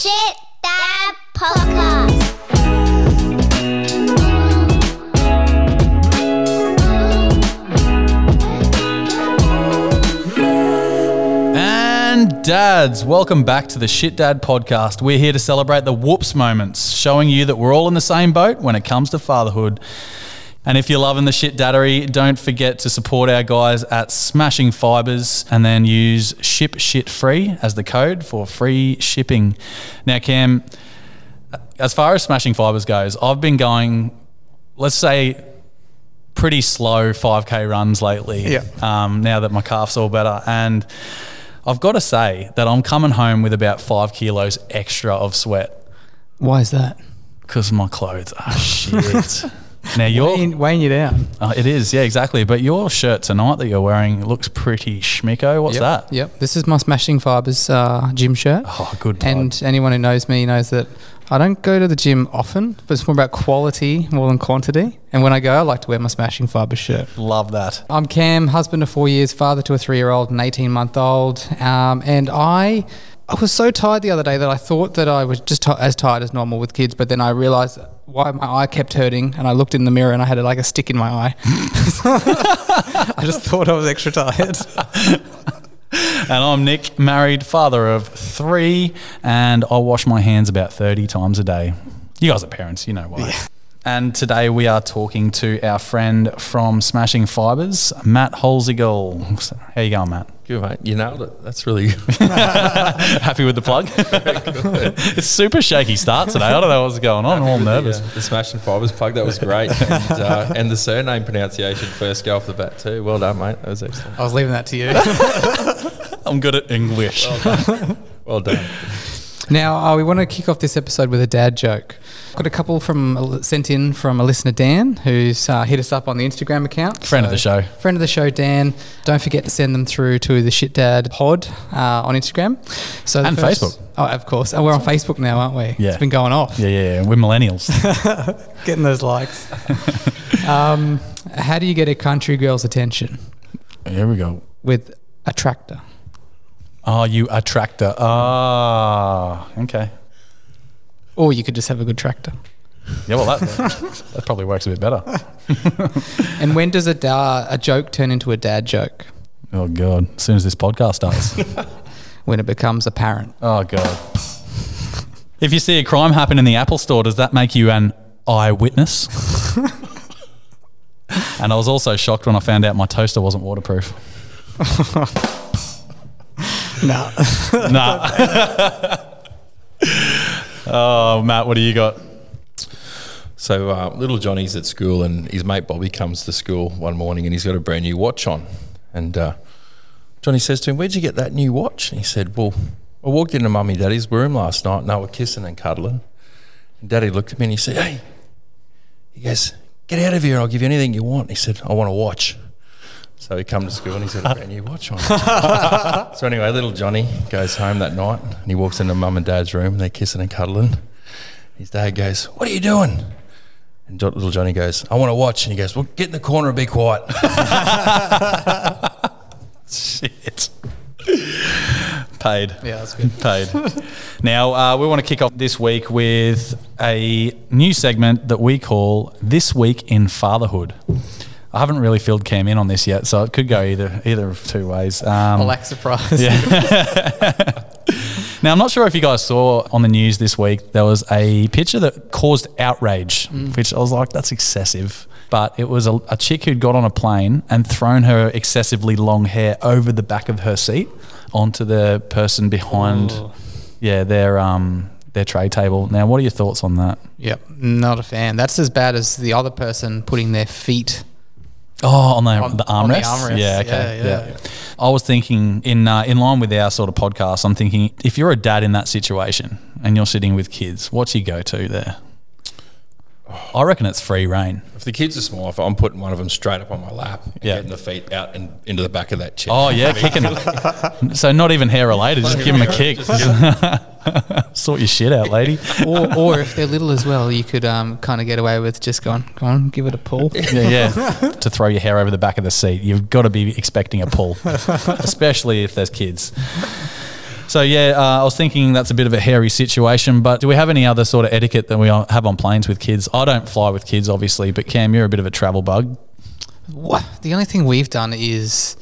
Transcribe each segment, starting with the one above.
Shit Dad Podcast. And dads, welcome back to the Shit Dad podcast. We're here to celebrate the whoops moments, showing you that we're all in the same boat when it comes to fatherhood. And if you're loving the shit daddery, don't forget to support our guys at Smashing Fibers and then use ship shit free as the code for free shipping. Now, Cam, as far as Smashing Fibers goes, I've been going, let's say, pretty slow 5k runs lately. Yeah. Um, now that my calf's all better, and I've got to say that I'm coming home with about five kilos extra of sweat Why is that? because my clothes are shit. Now you're, Weighing, weighing you down. uh, it is, yeah, exactly. But your shirt tonight that you're wearing looks pretty schmicko. What's yep. that? Yep. This is my Smashing Fibers uh, gym shirt. Oh, good. and And anyone who knows me knows that I don't go to the gym often, but it's more about quality more than quantity. And when I go, I like to wear my Smashing Fibers shirt. love that. I'm Cam, husband of four years, father to a three year old and 18 month old. Um, and I. I was so tired the other day that I thought that I was just ti as tired as normal with kids, but then I realized why my eye kept hurting, and I looked in the mirror and I had like a stick in my eye. I just thought I was extra tired. And I'm Nick, married, father of three, and I wash my hands about 30 times a day. You guys are parents, you know why. And today we are talking to our friend from Smashing Fibers, Matt Holzigal. How you going, Matt? Good mate, you nailed it. That's really Happy with the plug? it's super shaky start today. I don't know what's going on. I'm all nervous. Yeah, the Smashing Fibers plug. That was great, and, uh, and the surname pronunciation first go off the bat too. Well done, mate. That was excellent. I was leaving that to you. I'm good at English. Well done. Now, uh, we want to kick off this episode with a dad joke. Got a couple from sent in from a listener, Dan, who's uh, hit us up on the Instagram account. Friend of the show. Friend of the show, Dan. Don't forget to send them through to the Shit Dad Pod uh, on Instagram. So And Facebook. Oh, of course. And we're on Facebook now, aren't we? Yeah. It's been going off. Yeah, yeah, yeah. We're millennials. Getting those likes. um, how do you get a country girl's attention? Here we go. With a tractor. Oh, you a tractor. Ah, okay. Or you could just have a good tractor. Yeah, well, that, that probably works a bit better. And when does a, da- a joke turn into a dad joke? Oh, God. As soon as this podcast starts. When it becomes apparent. Oh, God. If you see a crime happen in the Apple store, does that make you an eyewitness? and I was also shocked when I found out my toaster wasn't waterproof. No. Nah. oh, Matt, what do you got? So uh, little Johnny's at school, and his mate Bobby comes to school one morning, and he's got a brand new watch on. And uh, Johnny says to him, "Where'd you get that new watch?" And he said, "Well, I walked into Mummy Daddy's room last night, and they were kissing and cuddling." And Daddy looked at me and he said, "Hey," he goes, "Get out of here! I'll give you anything you want." He said, "I want a watch." So he come to school and he's got a brand new watch on. so anyway, little Johnny goes home that night and he walks into Mum and Dad's room. and They're kissing and cuddling. His dad goes, "What are you doing?" And little Johnny goes, "I want to watch." And he goes, "Well, get in the corner and be quiet." Shit. Paid. Yeah, that's good. Paid. now, uh, we want to kick off this week with a new segment that we call This Week in Fatherhood. I haven't really filled Cam in on this yet, so it could go either either of two ways. Um, I like surprise. now, I'm not sure if you guys saw on the news this week, there was a picture that caused outrage, which I was like, that's excessive. But it was a, a chick who'd got on a plane and thrown her excessively long hair over the back of her seat onto the person behind, Oh. yeah, their um their tray table. Now, what are your thoughts on that? Yep, not a fan. That's as bad as the other person putting their feet. Oh, on the, On- the on the armrest. armrest. Yeah, okay. Yeah, Yeah, yeah. I was thinking in uh, in line with our sort of podcast. I'm thinking if you're a dad in that situation and you're sitting with kids, what's your go to there? I reckon it's free reign. if the kids are small, if I'm putting one of them straight up on my lap, and Yeah. getting the feet out and into the back of that chair. Oh yeah, kicking. so not even hair related. Just give them a kick. sort your shit out, lady. Or, or if they're little as well, you could um, kind of get away with just going, go on, give it a pull. Yeah, yeah. to throw your hair over the back of the seat, you've got to be expecting a pull, especially if there's kids. So yeah, uh, I was thinking that's a bit of a hairy situation. But do we have any other sort of etiquette that we have on planes with kids? I don't fly with kids, obviously, but Cam, you're a bit of a travel bug. What? The only thing we've done is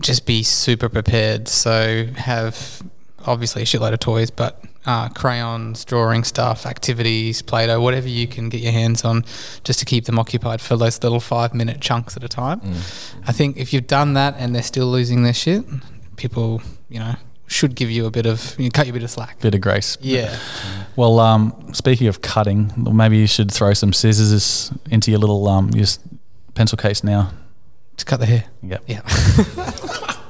just be super prepared. So have obviously a shitload of toys, but uh, crayons, drawing stuff, activities, Play-Doh, whatever you can get your hands on, just to keep them occupied for those little five-minute chunks at a time. I think if you've done that and they're still losing their shit, people, you know, should give you a bit of you know, cut you a bit of slack. Bit of grace. Yeah. Well, um, speaking of cutting, maybe you should throw some scissors into your little um, your pencil case now. To cut the hair. Yep. Yeah.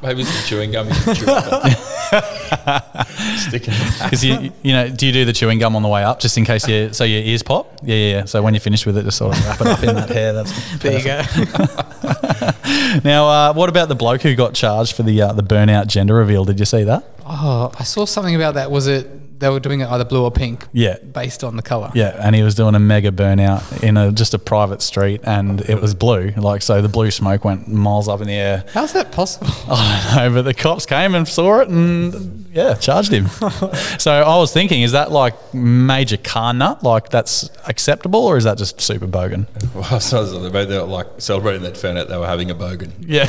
Maybe some chewing gum. You can chew it. Stick it. Because you, you know, do you do the chewing gum on the way up just in case you so your ears pop? Yeah, yeah. yeah. So when you're finished with it, just sort of wrap it up in that hair. That's There you go. Now, uh, what about the bloke who got charged for the uh, the burnout gender reveal? Did you see that? oh, I saw something about that. Was it they were doing it either blue or pink? Yeah. Based on the color. Yeah, and he was doing a mega burnout in a just a private street, and it was blue. Like so, the blue smoke went miles up in the air. How's that possible? I don't know, but the cops came and saw it, and yeah, charged him. so I was thinking, is that like major car nut? Like that's acceptable, or is that just super bogan? Well, so they made they were like celebrating. They found out they were having a bogan. Yeah,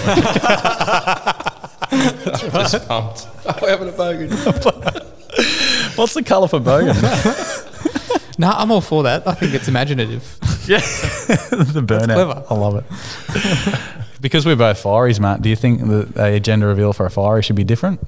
Just pumped. We're having a bogan. What's the colour for bogan? No, I'm all for that. I think it's imaginative. yeah, the burnout. clever. I love it. because we're both fireys, Matt. Do you think that a gender reveal for a fiery should be different?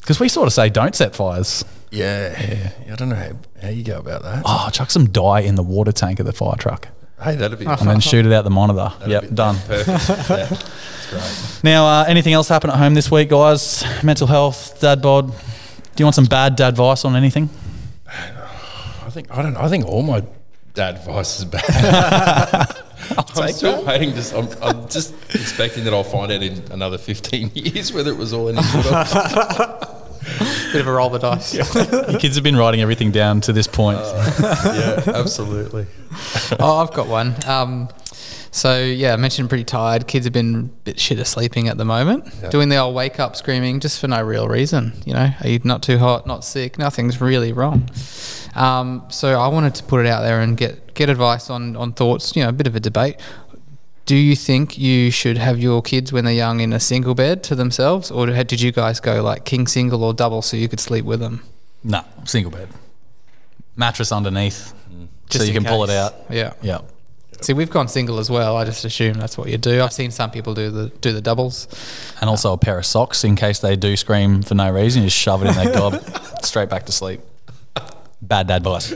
Because we sort of say don't set fires. Yeah. I don't know how, how you go about that. Oh, chuck some dye in the water tank of the fire truck Hey, that'd be. and then shoot it out the monitor. that'd yep, be- done. Perfect. Yeah, that's great. Now, uh, anything else happen at home this week, guys? Mental health, dad bod. Do you want some bad dad advice on anything? I think I don't. I think all my dad advice is bad. I'm still waiting. Just I'm, I'm just expecting that I'll find out in another 15 years whether it was all any good. Bit of a roll the dice. Your kids have been writing everything down to this point. yeah, absolutely. oh, I've got one. Um, so yeah, I mentioned pretty tired. Kids have been a bit shit of sleeping at the moment, doing the old wake up screaming just for no real reason. You know, are you not too hot, not sick? Nothing's really wrong. Um, so I wanted to put it out there and get get advice on on thoughts. You know, a bit of a debate. Do you think you should have your kids when they're young in a single bed to themselves, or did did you guys go like king single or double so you could sleep with them? No, single bed. Mattress underneath. So you can pull it out. Yeah. Yeah. See, we've gone single as well. I just assume that's what you do. I've seen some people do the do the doubles. And also a pair of socks in case they do scream for no reason. You just shove it in their gob, straight back to sleep. Bad dad advice.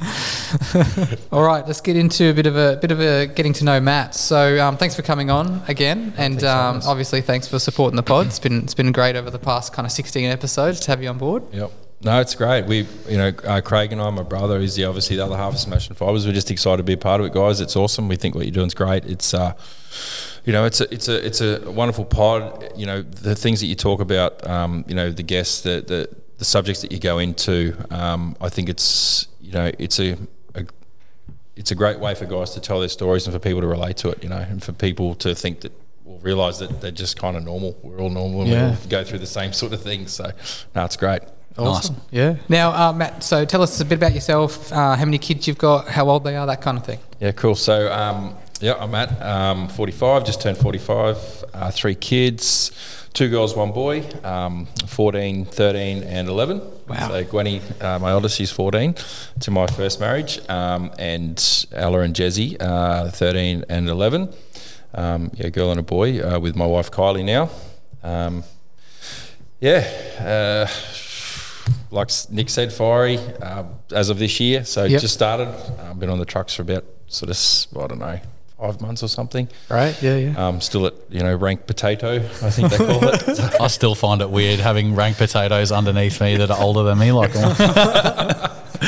All right, let's get into a bit of a bit of a getting to know Matt. So, um, thanks for coming on again, and um, obviously thanks for supporting the pod. It's been it's been great over the past kind of sixteen episodes to have you on board. Yep. No, it's great. We, you know, uh, Craig and I, my brother, is the obviously the other half of Smashing Fibers. We're just excited to be a part of it, guys. It's awesome. We think what you're doing is great. It's, uh, you know, it's a, it's a, it's a wonderful pod. You know, the things that you talk about, um, you know, the guests, the, the, the subjects that you go into. Um, I think it's, you know, it's a, a, it's a great way for guys to tell their stories and for people to relate to it. You know, and for people to think that. Or realize that they're just kind of normal. We're all normal and Yeah. we all go through the same sort of things. So, no, it's great. Awesome. Yeah. Now, uh, Matt, so tell us a bit about yourself. Uh, how many kids you've got? How old they are? That kind of thing. Yeah, cool. So, um, yeah, I'm at um, 45, just turned 45, uh, three kids, two girls, one boy, um, 14, 13, and 11. Wow. So, Gwenny, uh, my oldest, she's 14 to my first marriage, um, and Ella and Jezzy, uh, 13 and 11. Um, yeah, girl and a boy uh, with my wife Kylie now. Um, yeah, uh, like Nick said, fiery uh, as of this year. So Yep. just started. I've been on the trucks for about sort of I don't know five months or something. Right. Yeah. Yeah. Um, still at you know rank potato, I think they call it. I still find it weird having rank potatoes underneath me that are older than me. Like,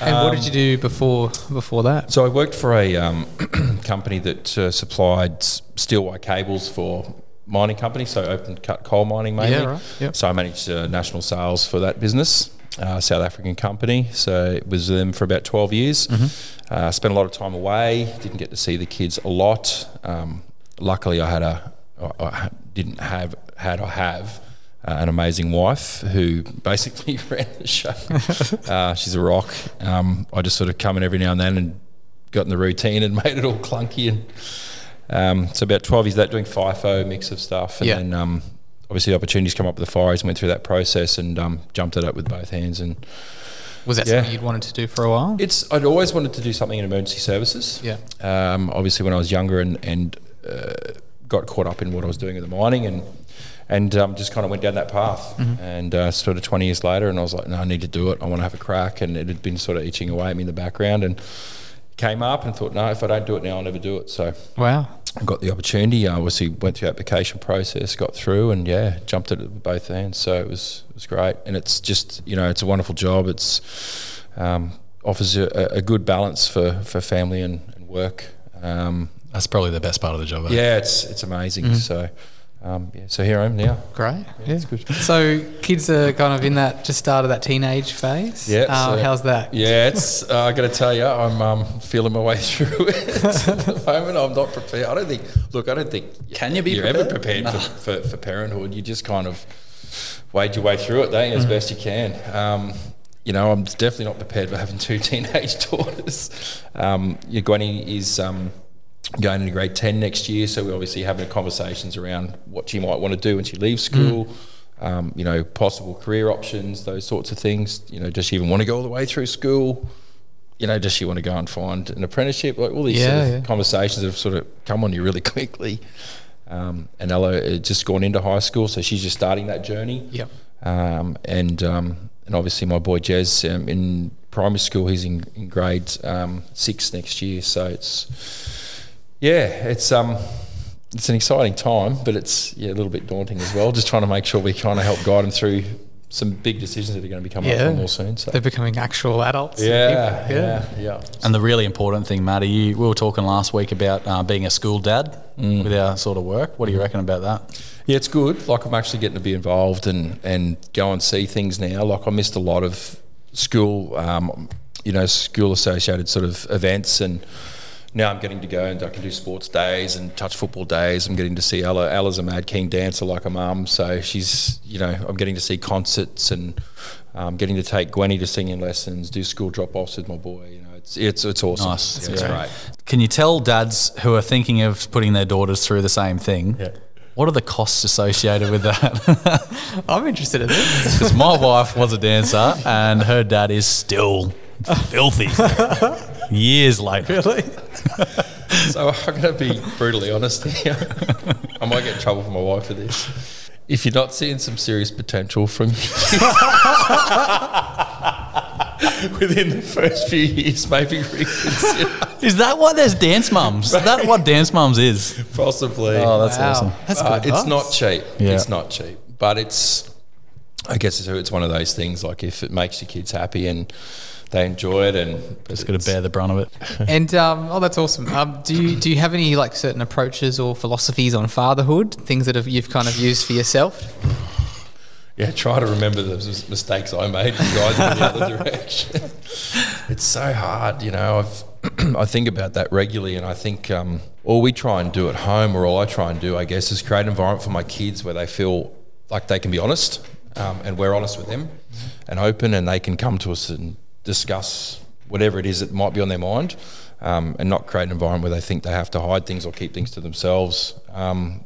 and what did you do before before that? so I worked for a um, company that uh, supplied steel wire cables for mining company, so open cut coal mining mainly. Yeah, right, yep. So I managed uh, national sales for that business. Uh, South African company, so it was with them for about twelve years. Mm-hmm. Uh, spent a lot of time away. Didn't get to see the kids a lot. Um, luckily, I had a, I- didn't have had I have uh, an amazing wife who basically ran the show. uh, she's a rock. Um, I just sort of come in every now and then and got in the routine and made it all clunky. And um, so about 12 years of that doing FIFO, mix of stuff. And Yeah. then um, obviously opportunities come up with the fires and went through that process and um, jumped it up with both hands. And Was that Yeah. something you'd wanted to do for a while? it's I'd always wanted to do something in emergency services. Yeah. Um, obviously, when I was younger and and uh, got caught up in what I was doing with the mining and and um, just kind of went down that path. And uh, sort of 20 years later, and I was like, no, I need to do it. I want to have a crack. And it had been sort of itching away at me in the background and came up and thought, no, if I don't do it now, I'll never do it. So Wow. I got the opportunity. I obviously went through the application process, got through, and yeah, jumped at it with both hands. So it was it was great, and it's just you know it's a wonderful job. It's um, offers a, a good balance for, for family and, and work. Um, That's probably the best part of the job. eh? yeah, it's it's amazing. So um, yeah, so here I am now. Great. Yeah, it's good. So kids are kind of in that just start of that teenage phase. Yeah, Um, so- how's that? Yeah, it's. Uh, I got to tell you, I'm um, feeling my way through it at the moment. I'm not prepared. I don't think. Look, I don't think. Can you be You're ever prepared? prepared for, for, for parenthood? You just kind of wade your way through it, don't you, as best you can. Um, you know, I'm definitely not prepared for having two teenage daughters. Um, your Gwenny is. Um, Going into grade 10 next year, so we're obviously having conversations around what she might want to do when she leaves school, um, you know, possible career options, those sorts of things. You know, does she even want to go all the way through school? you know, does she want to go and find an apprenticeship? Like all these Yeah, sort of yeah. conversations have sort of come on you really quickly. Um, and Ella had just gone into high school, so she's just starting that journey. Yep. Um, and um, and obviously my boy Jez um, in primary school, he's in, in grade um, six next year. So it's yeah, it's um it's an exciting time, but it's yeah a little bit daunting as well. Just trying to make sure we kind of help guide them through some big decisions that are going to be coming Yeah. up more soon. So They're becoming actual adults. and yeah, yeah, yeah. And the really important thing, Matty, you, we were talking last week about uh, being a school dad Mm. with our sort of work. What do you reckon about that? Yeah, it's good. Like I'm actually getting to be involved and and go and see things now. Like I missed a lot of school, um, you know, school associated sort of events, and now I'm getting to go and I can do sports days and touch football days. I'm getting to see Ella. Ella's a mad keen dancer like a mum, so she's you know I'm getting to see concerts and um, getting to take Gwenny to singing lessons, do school drop offs with my boy. You know, it's it's it's awesome. Nice. Yeah, it's Yeah. great. Can you tell dads who are thinking of putting their daughters through the same thing? Yeah. What are the costs associated with that? I'm interested in this. Because my wife was a dancer and her dad is still filthy. Years later. really? So I'm going to be brutally honest here. I might get in trouble for my wife for this. If you're not seeing some serious potential from within the first few years, maybe reconsider. Is that why there's dance mums? Is that what dance mums is? Possibly. Oh, that's Wow. awesome. That's Uh, good. it's advice. not cheap. Yeah. It's not cheap, but it's. I guess it's, it's one of those things. Like if it makes your kids happy and they enjoy it, and Just got to bear the brunt of it. And um, oh, that's awesome. Um, do you do you have any like certain approaches or philosophies on fatherhood? Things that have, you've kind of used for yourself? Yeah, try to remember the mistakes I made and guide them in the other direction. It's so hard, you know. I've I think about that regularly, and I think um, all we try and do at home, or all I try and do, I guess, is create an environment for my kids where they feel like they can be honest, um, and we're honest with them, and open, and they can come to us and discuss whatever it is that might be on their mind, um, and not create an environment where they think they have to hide things or keep things to themselves. Um,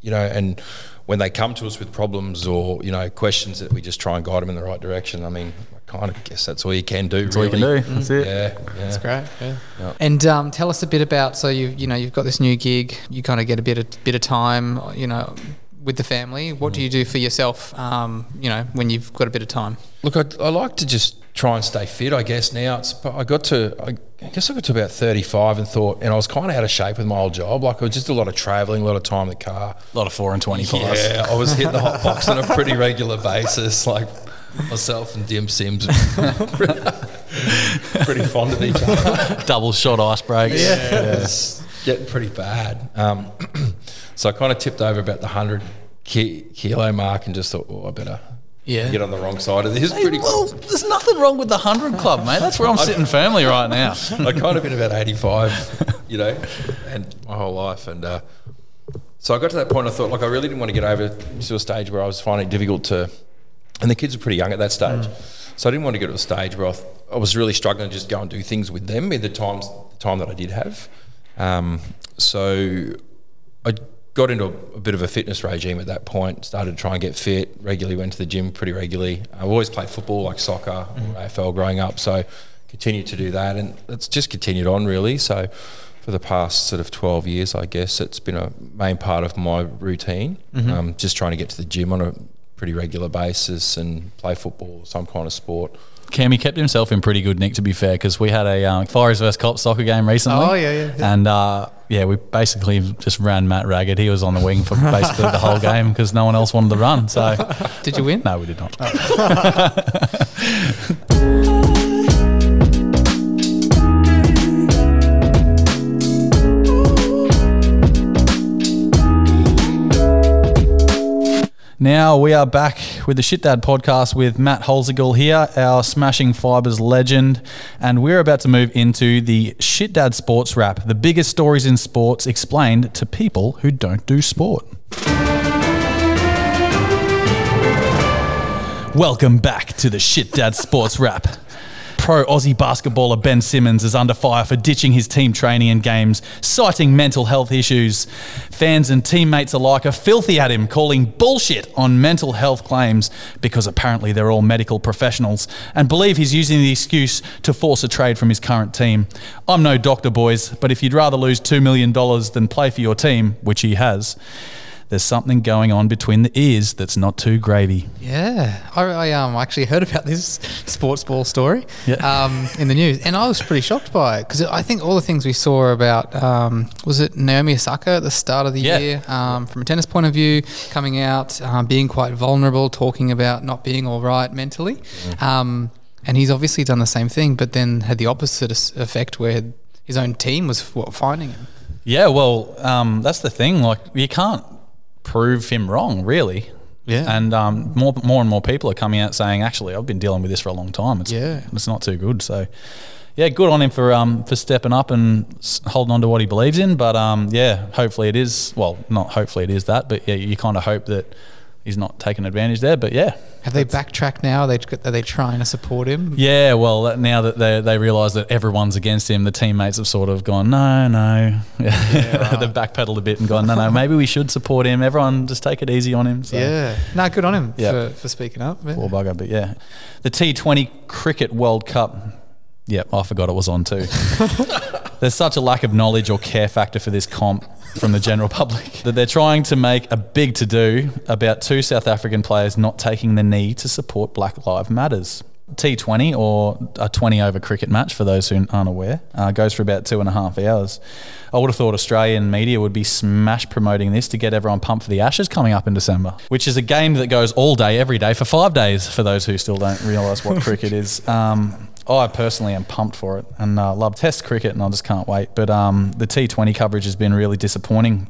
you know, and when they come to us with problems or you know questions, that we just try and guide them in the right direction. I mean, I kind of guess that's all you can do. That's all you can do. That's it. Yeah, yeah. That's great. Yeah. Yeah. And um, tell us a bit about so you you know you've got this new gig. You kind of get a bit of bit of time. You know. With the family, what do you do for yourself? Um, you know, when you've got a bit of time. Look, I, I like to just try and stay fit. I guess now it's. I got to. I, I guess I got to about thirty-five and thought, and I was kind of out of shape with my old job. Like I was just a lot of travelling, a lot of time in the car. A lot of four and twenty plus. Yeah, I was hitting the hot box on a pretty regular basis. Like myself and Dim Sims, pretty fond of each other. Double shot ice breaks. Yeah, it's getting pretty bad. Um, so I kind of tipped over about the hundred ki- kilo mark and just thought, oh, I better Yeah. get on the wrong side of this. Hey, pretty well, there's nothing wrong with the 100 club, mate. That's where I'm sitting firmly right now. I kind of been about 85, you know, and my whole life. And uh, So I got to that point. I thought, like, I really didn't want to get over to a stage where I was finding it difficult to, and the kids were pretty young at that stage. So I didn't want to get to a stage where I, th- I was really struggling to just go and do things with them in the times the time that I did have. Um, so I got into a, a bit of a fitness regime at that point. Started to try and get fit regularly. Went to the gym pretty regularly. I've always played football, like soccer or AFL, growing up. So continued to do that, and it's just continued on really. So for the past sort of 12 years, I guess it's been a main part of my routine. Um, just trying to get to the gym on a pretty regular basis and play football, some kind of sport. Cammy kept himself in pretty good nick, to be fair, because we had a um, Fires vs Cops soccer game recently. Oh, yeah, yeah, yeah. And uh, yeah, we basically just ran Matt ragged. He was on the wing for basically the whole game because no one else wanted to run. So Did you win? no, we did not. Now we are back with the Shit Dad podcast with Matt Holzigal here, our Smashing Fibers legend, and we're about to move into the Shit Dad Sports Wrap, the biggest stories in sports explained to people who don't do sport. Welcome back to the Shit Dad Sports Wrap. Pro Aussie basketballer Ben Simmons is under fire for ditching his team training and games, citing mental health issues. Fans and teammates alike are filthy at him, calling bullshit on mental health claims because apparently they're all medical professionals and believe he's using the excuse to force a trade from his current team. I'm no doctor, boys, but if you'd rather lose $2 million than play for your team, which he has, there's something going on between the ears that's not too gravy. Yeah, I, I um actually heard about this sports ball story Yeah. um, in the news, and I was pretty shocked by it because I think all the things we saw about um, was it Naomi Osaka at the start of the Yeah. year, um, from a tennis point of view, coming out, um, being quite vulnerable, talking about not being all right mentally, um, and he's obviously done the same thing, but then had the opposite effect where his own team was finding him. Yeah, well, um, that's the thing. Like, you can't prove him wrong, really. Yeah. And um, more, more and more people are coming out saying, actually, I've been dealing with this for a long time. It's, Yeah. it's not too good. So, yeah, good on him for um, for stepping up and holding on to what he believes in. But um, yeah, hopefully it is. Well, not hopefully it is that, but yeah, you kind of hope that he's not taking advantage there. But yeah, Have they backtracked now? Are they are they trying to support him? yeah, well, now that they they realise that everyone's against him, the teammates have sort of gone, no, no. Yeah. They've backpedaled a bit and gone, no, no, maybe we should support him. Everyone just take it easy on him. So. Yeah. No, good on him Yeah. for, for speaking up. Yeah. Poor bugger, but yeah. The T20 Cricket World Cup. Yep, I forgot it was on too. There's such a lack of knowledge or care factor for this comp from the general public that they're trying to make a big to do about two South African players not taking the knee to support Black Lives Matters. T20 or a 20 over cricket match for those who aren't aware uh, goes for about two and a half hours. I would have thought Australian media would be smash promoting this to get everyone pumped for the Ashes coming up in December, which is a game that goes all day, every day for five days for those who still don't realise what cricket is. Um, I personally am pumped for it and uh, love Test cricket, and I just can't wait. But um, the T20 coverage has been really disappointing.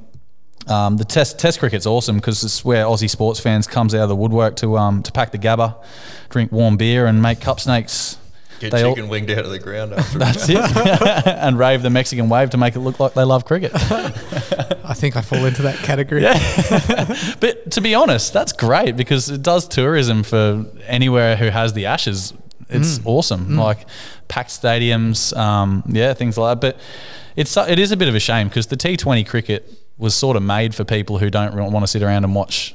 Um, the Test Test cricket's awesome because it's where Aussie sports fans comes out of the woodwork to um, to pack the gabba, drink warm beer, and make cup snakes. Get They all- chicken winged out of the ground after. That's it, and rave the Mexican wave to make it look like they love cricket. I think I fall into that category. But to be honest, that's great because it does tourism for anywhere who has the Ashes. It's awesome, like packed stadiums, um, yeah, things like that. But it's it is a bit of a shame because the T Twenty cricket was sort of made for people who don't want to sit around and watch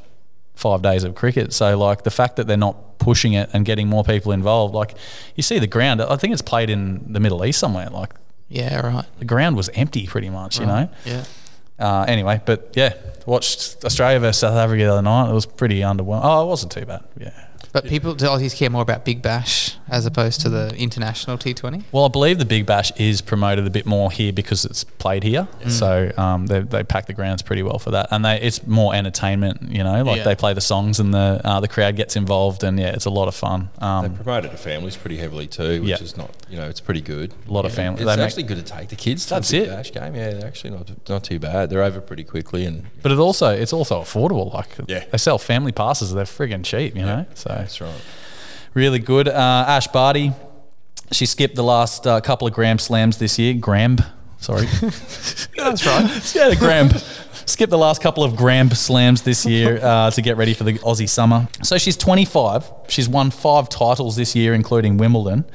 five days of cricket. So like the fact that they're not pushing it and getting more people involved, like you see the ground. I think it's played in the Middle East somewhere. Like Yeah, right. the ground was empty pretty much, you know. Yeah. Uh, anyway, but yeah, watched Australia versus South Africa the other night. It was pretty underwhelming. Oh, it wasn't too bad. Yeah. But people, do Aussies care more about Big Bash as opposed to the international T20? Well, I believe the Big Bash is promoted a bit more here because it's played here. So um, they, they pack the grounds pretty well for that, and they it's more entertainment. You know, like Yeah. they play the songs and the uh, the crowd gets involved, and yeah, it's a lot of fun. They promote it to families pretty heavily too, which Yeah. is not, you know, it's pretty good. A lot of families. It's they make- actually good to take the kids to That's the Big it. Bash game. Yeah, they're actually not not too bad. They're over pretty quickly, and but it also it's also affordable. Like Yeah. they sell family passes; they're friggin' cheap. You know, so that's right. really good. Uh, Ash Barty, she skipped the last uh, couple of Gram Slams this year. Gram, sorry. That's right. yeah, the Gram skip the last couple of Grand Slams this year uh, to get ready for the Aussie summer. So she's 25. She's won five titles this year, including Wimbledon.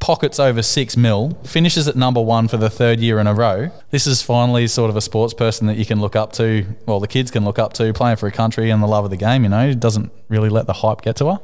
Pockets over six mil, finishes at number one for the third year in a row. This is finally sort of a sports person that you can look up to, well, the kids can look up to, playing for a country and the love of the game, you know, doesn't really let the hype get to her.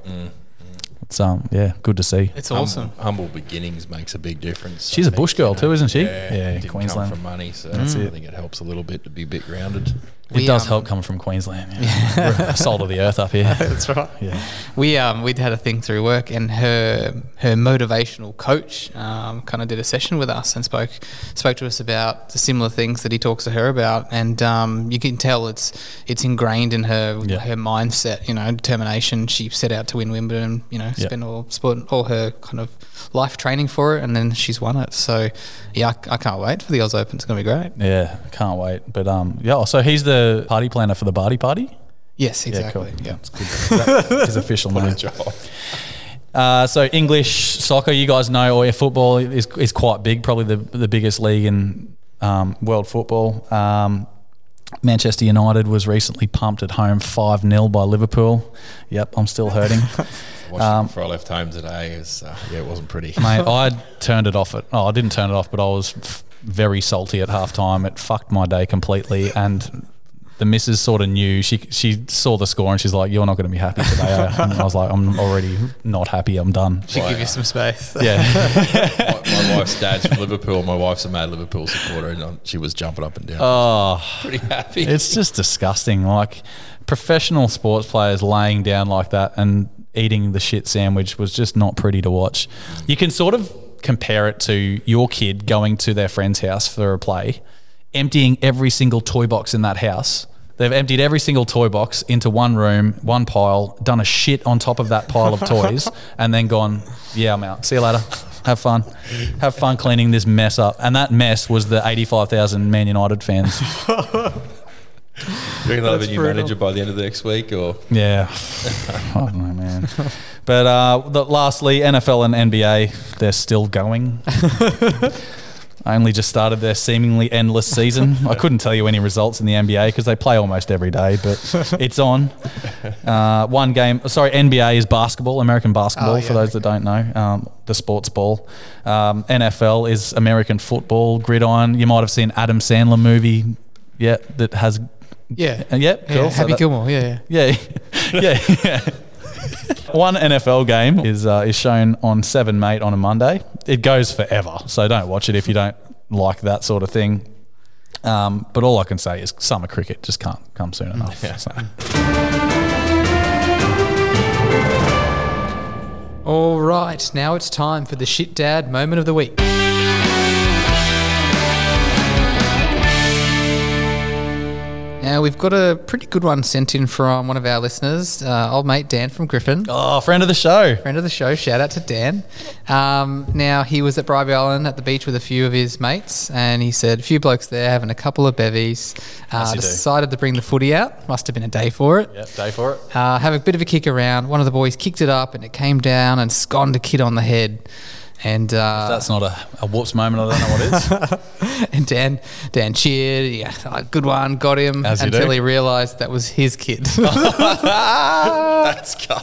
It's, um, yeah, good to see. It's Hum- awesome. humble beginnings makes a big difference. She's I a think, bush girl too, isn't she? Yeah, Yeah, didn't Queensland. come from money, so I think it helps a little bit to be a bit grounded. It does um, help coming from Queensland. Yeah. We're salt of the earth up here. That's right. Yeah. We um we'd had a thing through work, and her her motivational coach um, kind of did a session with us and spoke spoke to us about the similar things that he talks to her about, and um, you can tell it's it's ingrained in her Yeah. her mindset, you know, determination. She set out to win Wimbledon, you know, spend all spent all her kind of life training for it, and then she's won it. So yeah, I, I can't wait for the Oz Open. It's gonna be great. Yeah, can't wait. But um, yeah. So he's the party planner for the Barty Party. Yes, exactly. Yeah, Yeah. It's good. That- his official name. Uh, so English soccer, you guys know, or football is, is quite big. Probably the the biggest league in um, world football. Um, Manchester United was recently pumped at home five 0 by Liverpool. Yep, I'm still hurting. Watched Um, before I left home today. It was, uh, yeah, it wasn't pretty. Mate, I turned it off at. Oh, I didn't turn it off, but I was f- very salty at halftime. It fucked my day completely, and the missus sort of knew. She she saw the score and she's like, "You're not going to be happy today." And I was like, "I'm already not happy. I'm done." Should give you some space. Yeah, my, my wife's dad's from Liverpool. My wife's a mad Liverpool supporter, and um, she was jumping up and down. oh, pretty happy. it's just disgusting. Like professional sports players laying down like that and eating the shit sandwich was just not pretty to watch. You can sort of compare it to your kid going to their friend's house for a play, emptying every single toy box in that house. They've emptied every single toy box into one room, one pile, done a shit on top of that pile of toys, and then gone, yeah, I'm out. See you later. Have fun. Have fun cleaning this mess up. And that mess was the 85,000 Man United fans. you reckon they'll have a new brutal. manager by the end of the next week, or Yeah, I don't know, man. But uh, the, lastly, NFL and NBA, they're still going. I only just started their seemingly endless season. I couldn't tell you any results in the NBA because they play almost every day, but it's on. Uh, one game, sorry, NBA is basketball, American basketball, Oh, for yeah, those that don't know, um, the sports ball. Um, NFL is American football, gridiron. You might have seen Adam Sandler movie, yeah, that has. Yeah. Uh, yeah, cool. Yeah, So Happy that- Gilmore. Yeah, yeah. yeah, yeah. One NFL game is uh, is shown on Seven Mate on a Monday. It goes forever, so don't watch it if you don't like that sort of thing. Um, but all I can say is summer cricket just can't come soon enough. So. All right, now it's time for the shit dad moment of the week. Now we've got a pretty good one sent in from one of our listeners, uh, old mate Dan from Griffin. Oh, friend of the show. friend of the show. Shout out to Dan. Um, now he was at Bribie Island at the beach with a few of his mates, and he said a few blokes there having a couple of bevies. Uh, you do. decided to bring the footy out. Must have been a day for it. Yep, day for it. Uh, have a bit of a kick around. One of the boys kicked it up, and it came down and sconed a kid on the head. And uh, That's not a, a whoops moment. I don't know what is. and Dan Dan cheered. Yeah, uh, good one, got him. As you until do. he realised that was his kid. that's cold.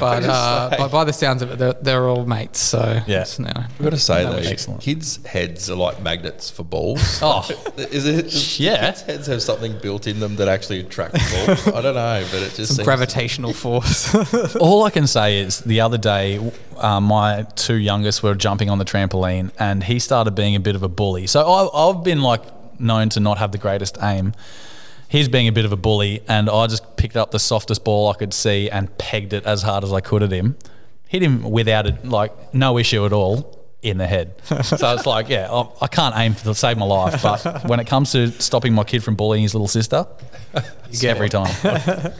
But uh, by, by the sounds of it, they're, they're all mates. So Yeah. it's, you know, I've got to say though, Excellent. kids' heads are like magnets for balls. Oh. is it? Yeah. Kids' heads have something built in them that actually attract balls. I don't know, but it just some seems gravitational force. All I can say is the other day, uh, my two youngest were jumping on the trampoline, and he started being a bit of a bully. So I, I've been like known to not have the greatest aim. He's being a bit of a bully, and I just picked up the softest ball I could see and pegged it as hard as I could at him. Hit him without it, like no issue at all in the head. So it's like, yeah, I, I can't aim to save my life, but when it comes to stopping my kid from bullying his little sister, every time.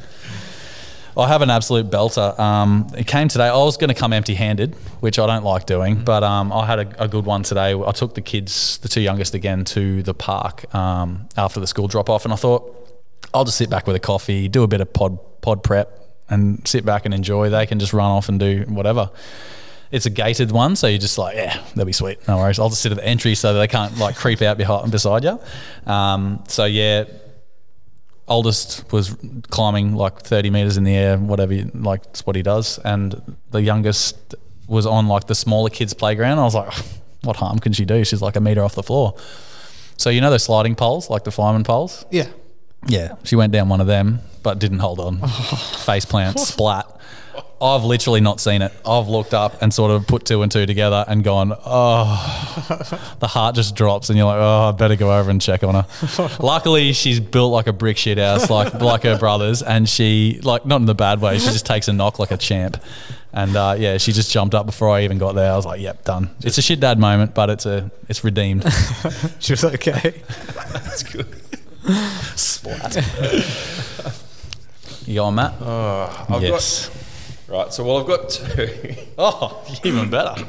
I have an absolute belter. Um, it came today. I was going to come empty-handed, which I don't like doing, but um, I had a, a good one today. I took the kids, the two youngest, again to the park um, after the school drop-off, and I thought I'll just sit back with a coffee, do a bit of pod pod prep, and sit back and enjoy. They can just run off and do whatever. it's a gated one, so you're just like, yeah, that'll be sweet. No worries. I'll just sit at the entry so that they can't like creep out behind beside you. Um, so yeah, oldest was climbing like 30 meters in the air, whatever, like it's what he does, and the youngest was on like the smaller kids' playground. I was like, what harm can she do? She's like a meter off the floor. So you know those sliding poles, like the fireman poles. Yeah. Yeah, she went down one of them, but didn't hold on. Face plant, splat. I've literally not seen it. I've looked up and sort of put two and two together and gone, oh, the heart just drops, and you're like, oh, I better go over and check on her. Luckily, she's built like a brick shit house, like like her brothers, and she like not in the bad way. She just takes a knock like a champ. And uh, yeah, she just jumped up before I even got there. I was like, "Yep, done." It's a shit dad moment, but it's a it's redeemed. She was okay. That's good. Splat. you going, Matt? Oh, I've yes. got right. So well, I've got two. Oh, even better.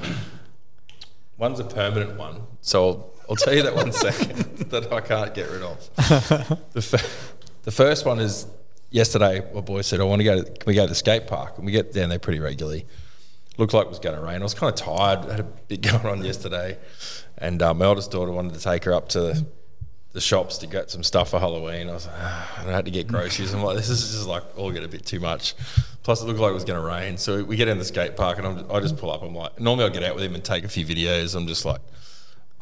One's a permanent one, so I'll, I'll tell you that one second that I can't get rid of. The, f- the first one is yesterday. My boy said, "I want to go. To, can we go to the skate park?" And we get down there pretty regularly. Looked like it was going to rain. I was kind of tired. had a bit going on yesterday, and uh, my eldest daughter wanted to take her up to the shops to get some stuff for Halloween. I was like, ah, I had to get groceries. I'm like, this is just like all get a bit too much. Plus, it looked like it was going to rain. So we get in the skate park, and I'm, I just pull up. I'm like, normally I get out with him and take a few videos. I'm just like,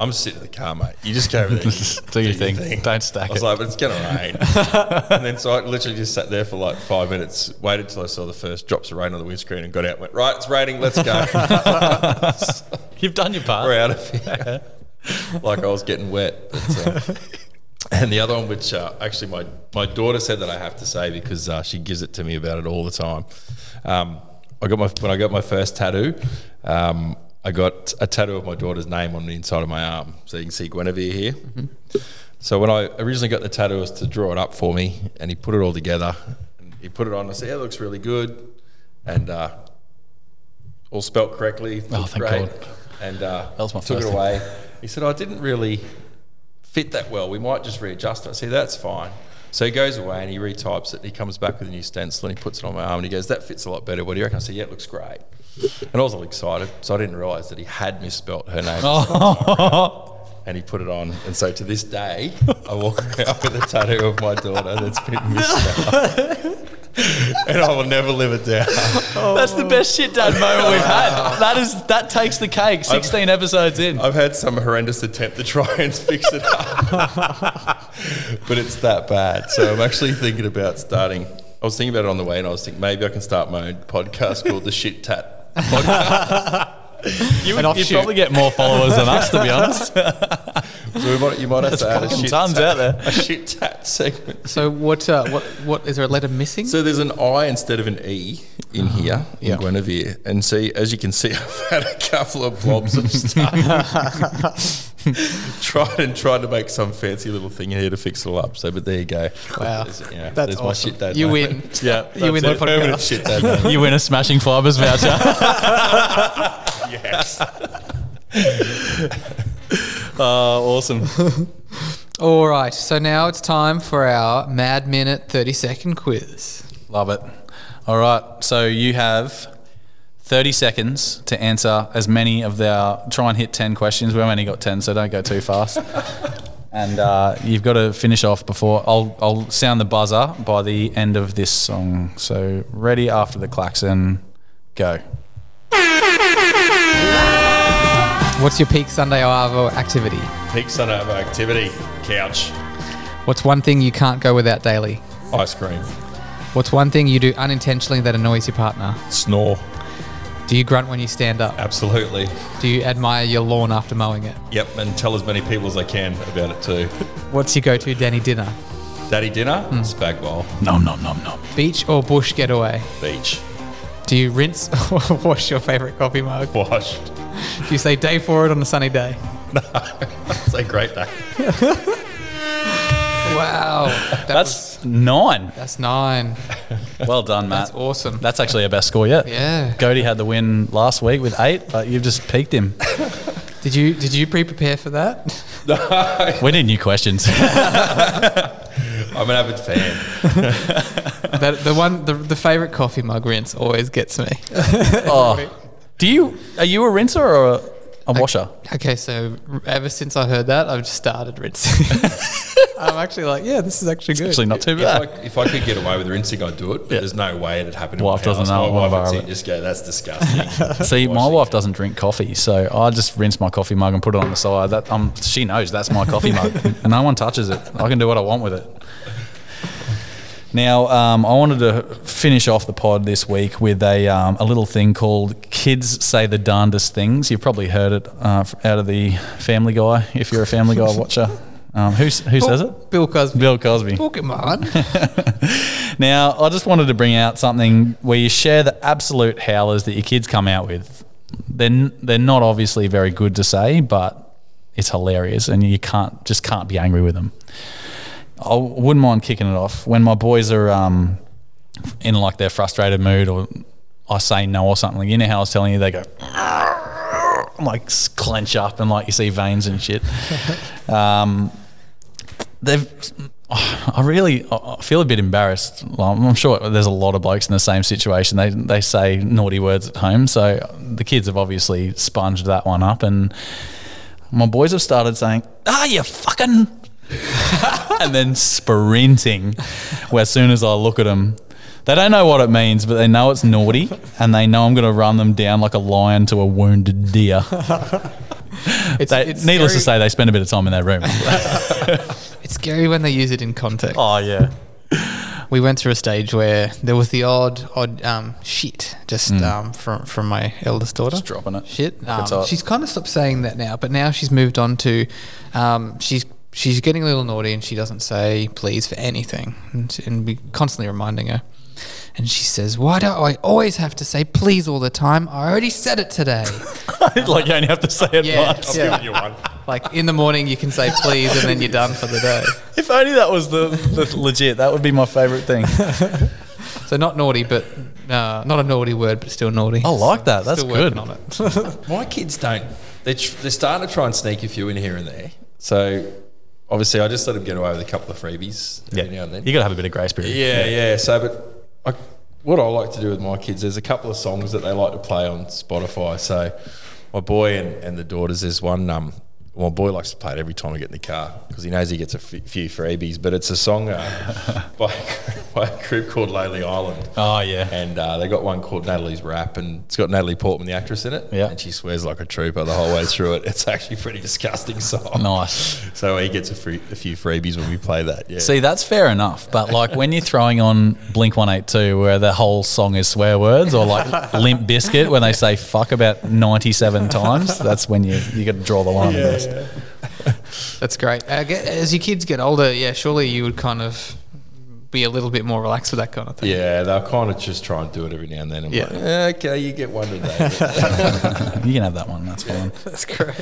I'm just sitting in the car, mate. You just go over there, and Do your thing. Don't stack I was it. like, but it's going to rain. and then so I literally just sat there for like five minutes, waited till I saw the first drops of rain on the windscreen, and got out. and Went right, it's raining. Let's go. You've done your part. We're out of here. like I was getting wet. But, uh, and the other one, which uh, actually my, my daughter said that I have to say because uh, she gives it to me about it all the time. Um, I got my when I got my first tattoo. Um, I got a tattoo of my daughter's name on the inside of my arm, so you can see Guinevere here. So when I originally got the tattoo, it was to draw it up for me, and he put it all together. And he put it on. I said, "Yeah, it looks really good," and uh, all spelt correctly. Oh, thank great. God. And uh, That was my took first it thing. away. He said, "I didn't really fit that well. We might just readjust it." I said, "That's fine." So he goes away and he retypes it. And he comes back with a new stencil and he puts it on my arm and he goes, "That fits a lot better. What do you reckon?" I said, "Yeah, it looks great." And I was all excited, so I didn't realise that he had misspelt her name. Oh. And he put it on, and so to this day, I walk around with a tattoo of my daughter that's been misspelled, and I will never live it down. That's the best shit dad moment we've had. That is that takes the cake. Sixteen episodes in. I've had some horrendous attempt to try and fix it up, but it's that bad. So I'm actually thinking about starting. I was thinking about it on the way, and I was thinking maybe I can start my own podcast called the Shit Tat Podcast. you would you'd probably get more followers than us, to be honest. So we might, you might have to add a fucking shit tons tat, out there. a shit tat segment. So what? Uh, what? What is there a letter missing? So there's an I instead of an E in uh-huh. here in Yeah. Guinevere, and see as you can see, I've had a couple of blobs of stuff. tried and tried to make some fancy little thing here to fix it all up. So, but there you go. Wow. There's, yeah, That's there's my awesome. shit dad. you moment. win. Yeah, You win the Permanent podcast. shit dad. moment. you win a smashing fibers voucher. yes. Oh, awesome. All right. So now it's time for our Mad Minute thirty second quiz. Love it. All right. So you have 30 seconds to answer as many of their. Try and hit 10 questions. We've only got 10, so don't go too fast. and uh, you've got to finish off before. I'll, I'll sound the buzzer by the end of this song. So ready after the klaxon. Go. What's your peak Sunday Arvo activity? Peak Sunday of activity. Couch. What's one thing you can't go without daily? Ice cream. What's one thing you do unintentionally that annoys your partner? Snore. Do you grunt when you stand up? Absolutely. Do you admire your lawn after mowing it? Yep. And tell as many people as I can about it too. What's your go to Danny dinner? Daddy dinner. Hmm. Spag bowl. Nom, nom, nom, nom. Beach or bush getaway? Beach. Do you rinse or wash your favorite coffee mug? Washed. Do you say day for it on a sunny day? It's a great day. Wow. That was- That's nine. that's nine. Well done, Matt. That's awesome. That's actually our best score yet. Yeah. Cody had the win last week with eight, but you've just peaked him. Did you did you pre prepare for that? We need new questions. I'm an avid fan. that the one the, the favorite coffee mug rinse always gets me. oh, Do you are you a rinser or a, a washer? Okay, so ever since I heard that, I've just started rinsing. I'm actually like, yeah, this is actually good. Actually, not too If bad. I, if I could get away with rinsing, I'd do it. But Yeah. there's no way it'd happen. In Wife my doesn't house. know My one wife would see other- it, just go, "That's disgusting." See, my Washing. wife doesn't drink coffee, so I just rinse my coffee mug and put it on the side. That um, she knows that's my coffee mug, and no one touches it. I can do what I want with it. Now, um, I wanted to finish off the pod this week with a, um, a little thing called "Kids Say the Darndest Things." You've probably heard it uh, f- out of the Family Guy if you're a Family Guy watcher. Um, who says it? Bill Cosby. Bill Cosby. Pokemon. Now, I just wanted to bring out something where you share the absolute howlers that your kids come out with. They're, they're not obviously very good to say, but it's hilarious and you can't just can't be angry with them. I wouldn't mind kicking it off. When my boys are um, in like their frustrated mood or I say no or something, you know how I was telling you, they go like clench up and like you see veins and shit. um, they've I really I feel a bit embarrassed. I'm sure there's a lot of blokes in the same situation. They they say naughty words at home, so the kids have obviously sponged that one up, and my boys have started saying, "Ah, you fucking," and then sprinting. Where as soon as I look at them. They don't know what it means, but they know it's naughty, and they know I'm going to run them down like a lion to a wounded deer. It's, They, it's needless to say, they spend a bit of time in their room. it's scary when they use it in context. oh yeah, We went through a stage where there was the odd, odd um, shit just um, from from my eldest daughter. just dropping it. shit. Um, she's kind of stopped saying that now, but now she's moved on to um, she's she's getting a little naughty and she doesn't say please for anything, and, and we constantly reminding her. And she says, "Why do I always have to say please all the time? I already said it today." like you only have to say it Yeah, once. yeah. you one. Like in the morning, you can say please, and then you're done for the day. If only that was the, the legit. That would be my favourite thing. So not naughty, but uh, not a naughty word, but still naughty. I like that. That's Still good. on it. My kids don't. They're, tr- they're starting to try and sneak a few in here and there. So obviously, I just let them get away with a couple of freebies every now and then. You got to have a bit of grace period. Yeah, yeah. So, but I, what I like to do with my kids, there's a couple of songs that they like to play on Spotify. So, my boy and, and the daughters, there's one. Um, my boy likes to play it every time we get in the car because he knows he gets a f- few freebies. But it's a song uh, by, by a group called Lonely Island. Oh yeah. And uh, they got one called Natalie's Rap, and it's got Natalie Portman, the actress, in it. Yeah. And she swears like a trooper the whole way through it. It's actually a pretty disgusting song. Nice. So he gets a, free, a few freebies when we play that. Yeah. See, that's fair enough. But like when you're throwing on Blink 182, where the whole song is swear words, or like Limp Bizkit, when they say fuck about 97 times, that's when you, you got to draw the line. I guess. That's great. Uh, as your kids get older, yeah, surely you would kind of be a little bit more relaxed with that kind of thing. Yeah, they'll kind of just try and do it every now and then. I'm Yeah. like, "Eh, okay, you get one today. You can have that one. That's fine. That's great.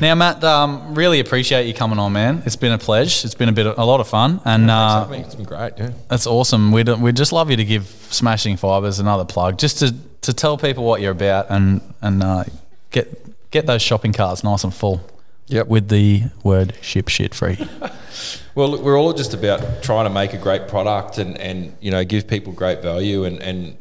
Now, Matt, um, really appreciate you coming on, man. It's been a pleasure. It's been a bit, of, a lot of fun, and uh, it's been great. Yeah. That's awesome. We'd, we'd just love you to give Smashing Fibers another plug, just to, to tell people what you're about and and uh, get get those shopping carts nice and full. Yep. With the word ship shit free. Well, we're all just about trying to make a great product and, and you know give people great value and, and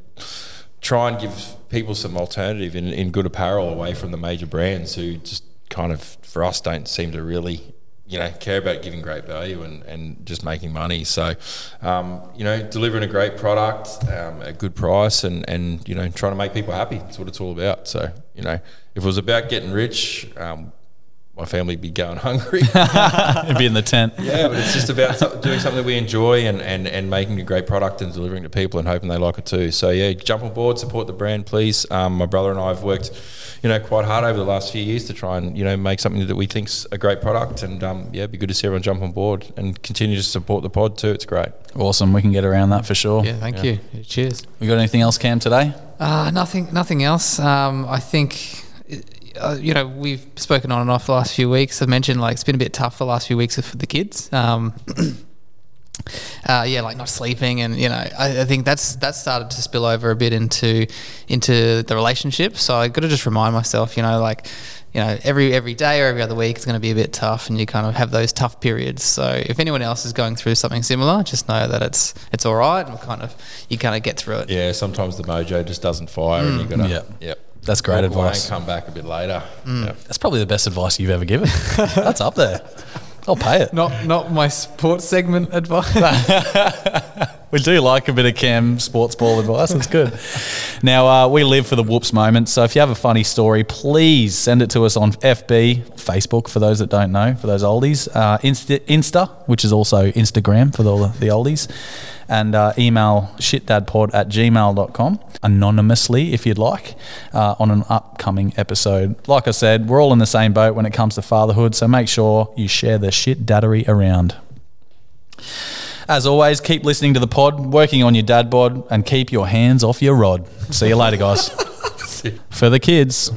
try and give people some alternative in, in good apparel away from the major brands who just kind of for us don't seem to really you know care about giving great value and, and just making money. So um, you know delivering a great product um, at a good price and, and you know trying to make people happy. That's what it's all about. So you know if it was about getting rich. Um, my family be going hungry. It'd be in the tent. Yeah, but it's just about doing something that we enjoy and, and, and making a great product and delivering to people and hoping they like it too. So yeah, jump on board, support the brand, please. Um, my brother and I have worked, you know, quite hard over the last few years to try and you know make something that we think's a great product. And um, yeah, it'd be good to see everyone jump on board and continue to support the pod too. It's great. Awesome. We can get around that for sure. Yeah, thank you. Cheers. We got anything else, Cam, today? Uh, nothing, nothing else. Um, I think, uh, you know, we've spoken on and off the last few weeks. I've mentioned like it's been a bit tough the last few weeks for the kids. Um, uh, yeah, like not sleeping, and you know, I, I think that's that's started to spill over a bit into into the relationship. So I got to just remind myself, you know, like. You know, every every day or every other week is going to be a bit tough, and you kind of have those tough periods. So, if anyone else is going through something similar, just know that it's it's all right, and kind of you kind of get through it. Yeah, sometimes the mojo just doesn't fire, and you got to Yeah. yep. That's great Walk away advice. and come back a bit later. Mm. Yeah. That's probably the best advice you've ever given. That's up there. I'll pay it. Not not my sports segment advice. We do like a bit of Cam sports ball advice. It's good. Now, uh, we live for the whoops moment. So if you have a funny story, please send it to us on FB, Facebook, for those that don't know, for those oldies, uh, Insta, Insta, which is also Instagram for the, the oldies, and uh, email shitdadpod at gmail.com anonymously if you'd like uh, on an upcoming episode. Like I said, we're all in the same boat when it comes to fatherhood. So make sure you share the shit daddery around. As always, keep listening to the pod, working on your dad bod, and keep your hands off your rod. See you later, guys. For the kids.